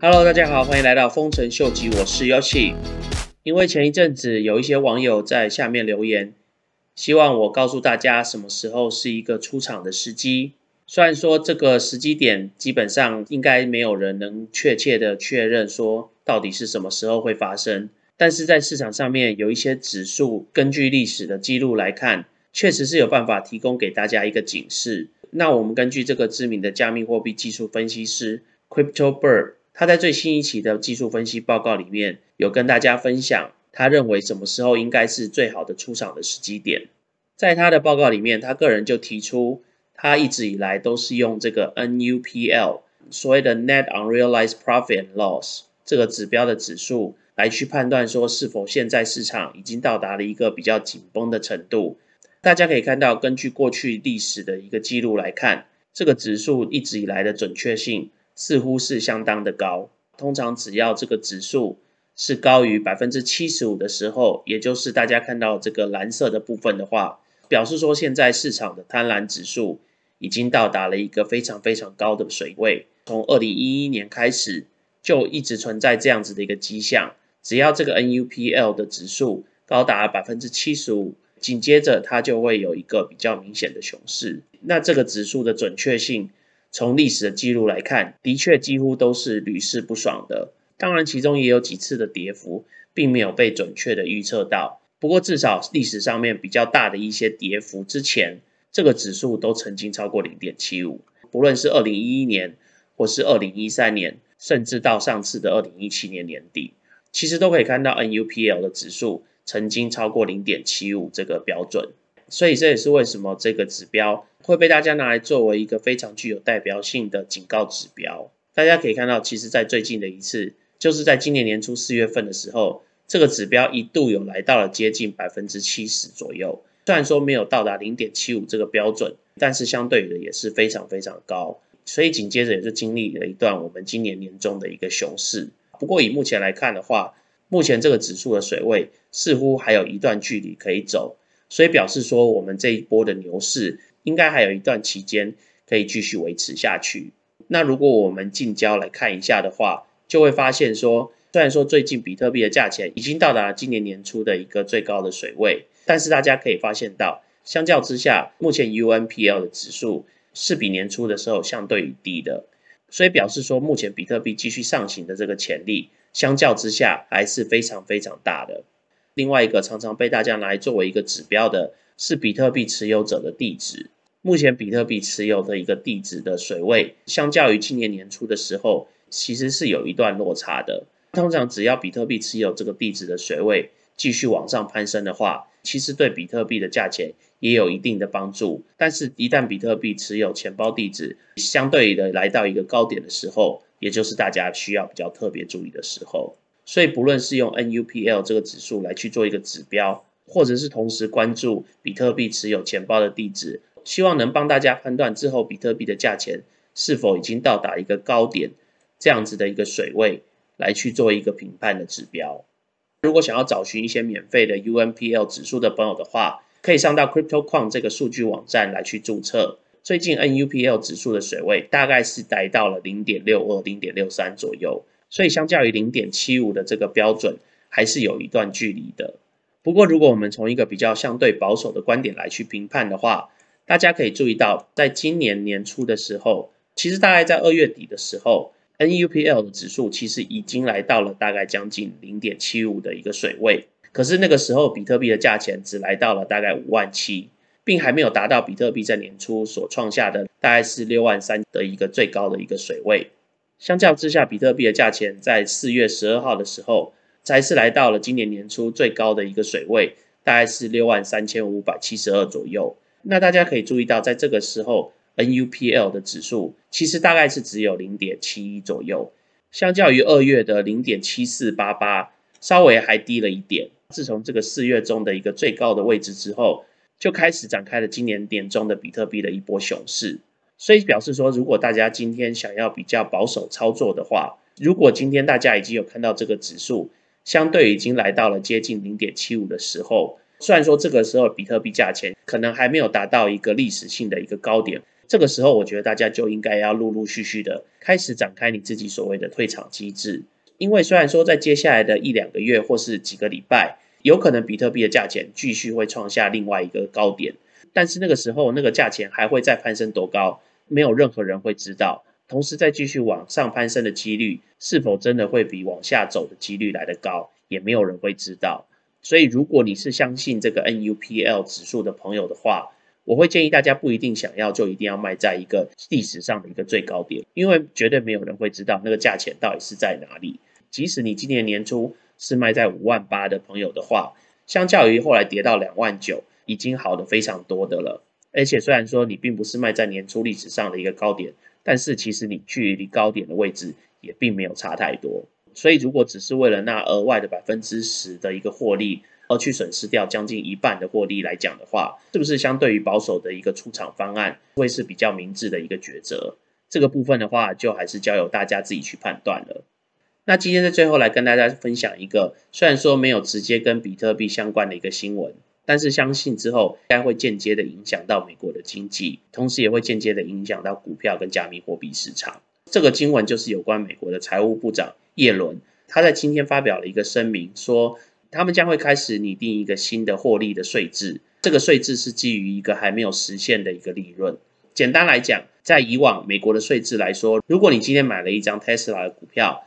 Hello，大家好，欢迎来到丰臣秀吉，我是 Yoshi。因为前一阵子有一些网友在下面留言，希望我告诉大家什么时候是一个出场的时机。虽然说这个时机点基本上应该没有人能确切的确认说到底是什么时候会发生，但是在市场上面有一些指数，根据历史的记录来看，确实是有办法提供给大家一个警示。那我们根据这个知名的加密货币技术分析师 Crypto Bird。他在最新一期的技术分析报告里面有跟大家分享，他认为什么时候应该是最好的出场的时机点。在他的报告里面，他个人就提出，他一直以来都是用这个 NUPL 所谓的 Net Unrealized Profit and Loss 这个指标的指数来去判断说是否现在市场已经到达了一个比较紧绷的程度。大家可以看到，根据过去历史的一个记录来看，这个指数一直以来的准确性。似乎是相当的高。通常只要这个指数是高于百分之七十五的时候，也就是大家看到这个蓝色的部分的话，表示说现在市场的贪婪指数已经到达了一个非常非常高的水位。从二零一一年开始就一直存在这样子的一个迹象。只要这个 NUPL 的指数高达百分之七十五，紧接着它就会有一个比较明显的熊市。那这个指数的准确性。从历史的记录来看，的确几乎都是屡试不爽的。当然，其中也有几次的跌幅，并没有被准确的预测到。不过，至少历史上面比较大的一些跌幅之前，这个指数都曾经超过零点七五。不论是二零一一年，或是二零一三年，甚至到上次的二零一七年年底，其实都可以看到 NUPL 的指数曾经超过零点七五这个标准。所以这也是为什么这个指标会被大家拿来作为一个非常具有代表性的警告指标。大家可以看到，其实，在最近的一次，就是在今年年初四月份的时候，这个指标一度有来到了接近百分之七十左右。虽然说没有到达零点七五这个标准，但是相对的也是非常非常高。所以紧接着也就经历了一段我们今年年中的一个熊市。不过以目前来看的话，目前这个指数的水位似乎还有一段距离可以走。所以表示说，我们这一波的牛市应该还有一段期间可以继续维持下去。那如果我们近郊来看一下的话，就会发现说，虽然说最近比特币的价钱已经到达今年年初的一个最高的水位，但是大家可以发现到，相较之下，目前 UNPL 的指数是比年初的时候相对于低的。所以表示说，目前比特币继续上行的这个潜力，相较之下还是非常非常大的。另外一个常常被大家拿来作为一个指标的是比特币持有者的地址。目前比特币持有的一个地址的水位，相较于今年年初的时候，其实是有一段落差的。通常只要比特币持有这个地址的水位继续往上攀升的话，其实对比特币的价钱也有一定的帮助。但是，一旦比特币持有钱包地址相对的来到一个高点的时候，也就是大家需要比较特别注意的时候。所以，不论是用 NUPL 这个指数来去做一个指标，或者是同时关注比特币持有钱包的地址，希望能帮大家判断之后比特币的价钱是否已经到达一个高点，这样子的一个水位来去做一个评判的指标。如果想要找寻一些免费的 UNPL 指数的朋友的话，可以上到 CryptoQuant 这个数据网站来去注册。最近 NUPL 指数的水位大概是达到了零点六二、零点六三左右。所以，相较于零点七五的这个标准，还是有一段距离的。不过，如果我们从一个比较相对保守的观点来去评判的话，大家可以注意到，在今年年初的时候，其实大概在二月底的时候，NUPL 的指数其实已经来到了大概将近零点七五的一个水位。可是那个时候，比特币的价钱只来到了大概五万七，并还没有达到比特币在年初所创下的大概是六万三的一个最高的一个水位。相较之下，比特币的价钱在四月十二号的时候，才是来到了今年年初最高的一个水位，大概是六万三千五百七十二左右。那大家可以注意到，在这个时候，NUPL 的指数其实大概是只有零点七一左右，相较于二月的零点七四八八，稍微还低了一点。自从这个四月中的一个最高的位置之后，就开始展开了今年年中的比特币的一波熊市。所以表示说，如果大家今天想要比较保守操作的话，如果今天大家已经有看到这个指数相对已经来到了接近零点七五的时候，虽然说这个时候比特币价钱可能还没有达到一个历史性的一个高点，这个时候我觉得大家就应该要陆陆续续的开始展开你自己所谓的退场机制，因为虽然说在接下来的一两个月或是几个礼拜，有可能比特币的价钱继续会创下另外一个高点，但是那个时候那个价钱还会再攀升多高，没有任何人会知道。同时，再继续往上攀升的几率是否真的会比往下走的几率来得高，也没有人会知道。所以，如果你是相信这个 NUPL 指数的朋友的话，我会建议大家不一定想要就一定要卖在一个历史上的一个最高点，因为绝对没有人会知道那个价钱到底是在哪里。即使你今年年初是卖在五万八的朋友的话，相较于后来跌到两万九，已经好的非常多的了。而且，虽然说你并不是卖在年初历史上的一个高点。但是其实你距离高点的位置也并没有差太多，所以如果只是为了那额外的百分之十的一个获利而去损失掉将近一半的获利来讲的话，是不是相对于保守的一个出场方案会是比较明智的一个抉择？这个部分的话，就还是交由大家自己去判断了。那今天在最后来跟大家分享一个，虽然说没有直接跟比特币相关的一个新闻。但是相信之后，应该会间接的影响到美国的经济，同时也会间接的影响到股票跟加密货币市场。这个经文就是有关美国的财务部长耶伦，他在今天发表了一个声明，说他们将会开始拟定一个新的获利的税制。这个税制是基于一个还没有实现的一个利润。简单来讲，在以往美国的税制来说，如果你今天买了一张 Tesla 的股票，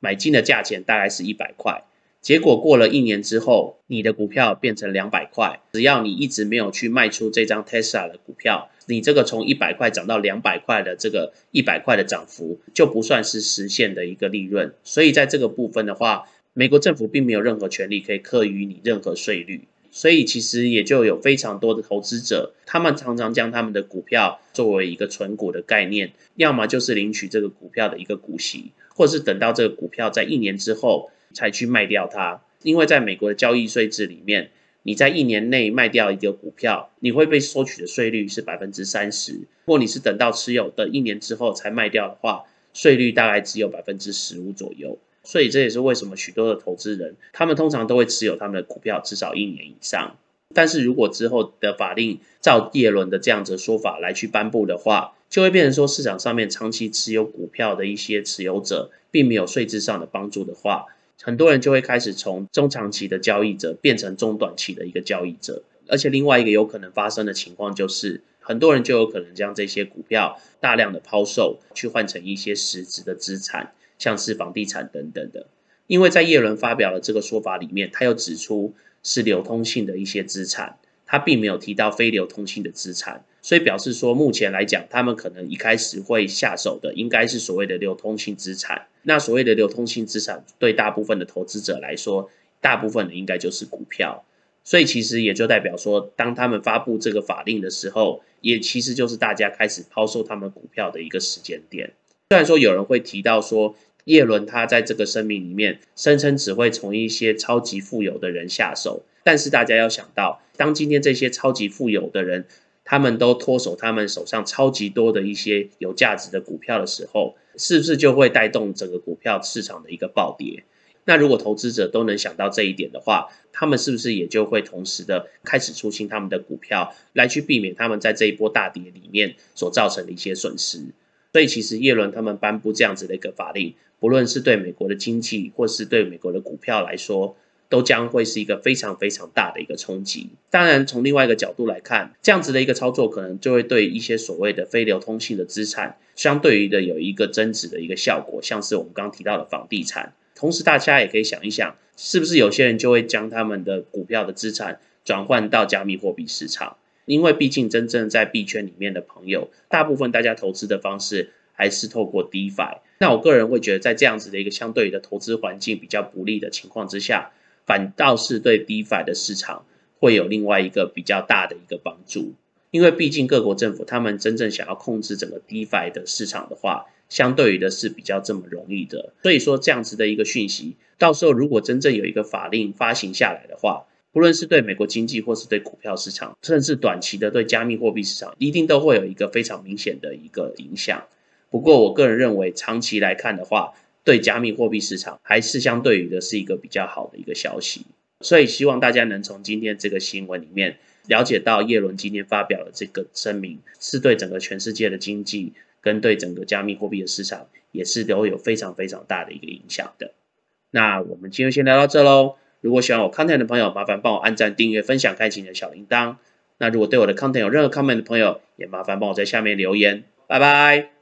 买进的价钱大概是一百块。结果过了一年之后，你的股票变成两百块。只要你一直没有去卖出这张 Tesla 的股票，你这个从一百块涨到两百块的这个一百块的涨幅，就不算是实现的一个利润。所以在这个部分的话，美国政府并没有任何权利可以课予你任何税率。所以其实也就有非常多的投资者，他们常常将他们的股票作为一个存股的概念，要么就是领取这个股票的一个股息，或是等到这个股票在一年之后。才去卖掉它，因为在美国的交易税制里面，你在一年内卖掉一个股票，你会被收取的税率是百分之三十。如果你是等到持有的一年之后才卖掉的话，税率大概只有百分之十五左右。所以这也是为什么许多的投资人，他们通常都会持有他们的股票至少一年以上。但是如果之后的法令照叶伦的这样子说法来去颁布的话，就会变成说市场上面长期持有股票的一些持有者，并没有税制上的帮助的话。很多人就会开始从中长期的交易者变成中短期的一个交易者，而且另外一个有可能发生的情况就是，很多人就有可能将这些股票大量的抛售，去换成一些实质的资产，像是房地产等等的。因为在耶伦发表了这个说法里面，他又指出是流通性的一些资产。他并没有提到非流通性的资产，所以表示说，目前来讲，他们可能一开始会下手的，应该是所谓的流通性资产。那所谓的流通性资产，对大部分的投资者来说，大部分的应该就是股票。所以其实也就代表说，当他们发布这个法令的时候，也其实就是大家开始抛售他们股票的一个时间点。虽然说有人会提到说，叶伦他在这个声明里面声称只会从一些超级富有的人下手。但是大家要想到，当今天这些超级富有的人，他们都脱手他们手上超级多的一些有价值的股票的时候，是不是就会带动整个股票市场的一个暴跌？那如果投资者都能想到这一点的话，他们是不是也就会同时的开始出清他们的股票，来去避免他们在这一波大跌里面所造成的一些损失？所以其实叶伦他们颁布这样子的一个法令，不论是对美国的经济，或是对美国的股票来说。都将会是一个非常非常大的一个冲击。当然，从另外一个角度来看，这样子的一个操作，可能就会对一些所谓的非流通性的资产，相对于的有一个增值的一个效果，像是我们刚刚提到的房地产。同时，大家也可以想一想，是不是有些人就会将他们的股票的资产转换到加密货币市场？因为毕竟真正在币圈里面的朋友，大部分大家投资的方式还是透过 DeFi。那我个人会觉得，在这样子的一个相对的投资环境比较不利的情况之下，反倒是对 DeFi 的市场会有另外一个比较大的一个帮助，因为毕竟各国政府他们真正想要控制整个 DeFi 的市场的话，相对于的是比较这么容易的。所以说这样子的一个讯息，到时候如果真正有一个法令发行下来的话，不论是对美国经济或是对股票市场，甚至短期的对加密货币市场，一定都会有一个非常明显的一个影响。不过我个人认为，长期来看的话，对加密货币市场还是相对于的是一个比较好的一个消息，所以希望大家能从今天这个新闻里面了解到叶伦今天发表的这个声明，是对整个全世界的经济跟对整个加密货币的市场也是都有非常非常大的一个影响的。那我们今天先聊到这喽。如果喜欢我 content 的朋友，麻烦帮我按赞、订阅、分享、开启你的小铃铛。那如果对我的 content 有任何 comment 的朋友，也麻烦帮我在下面留言。拜拜。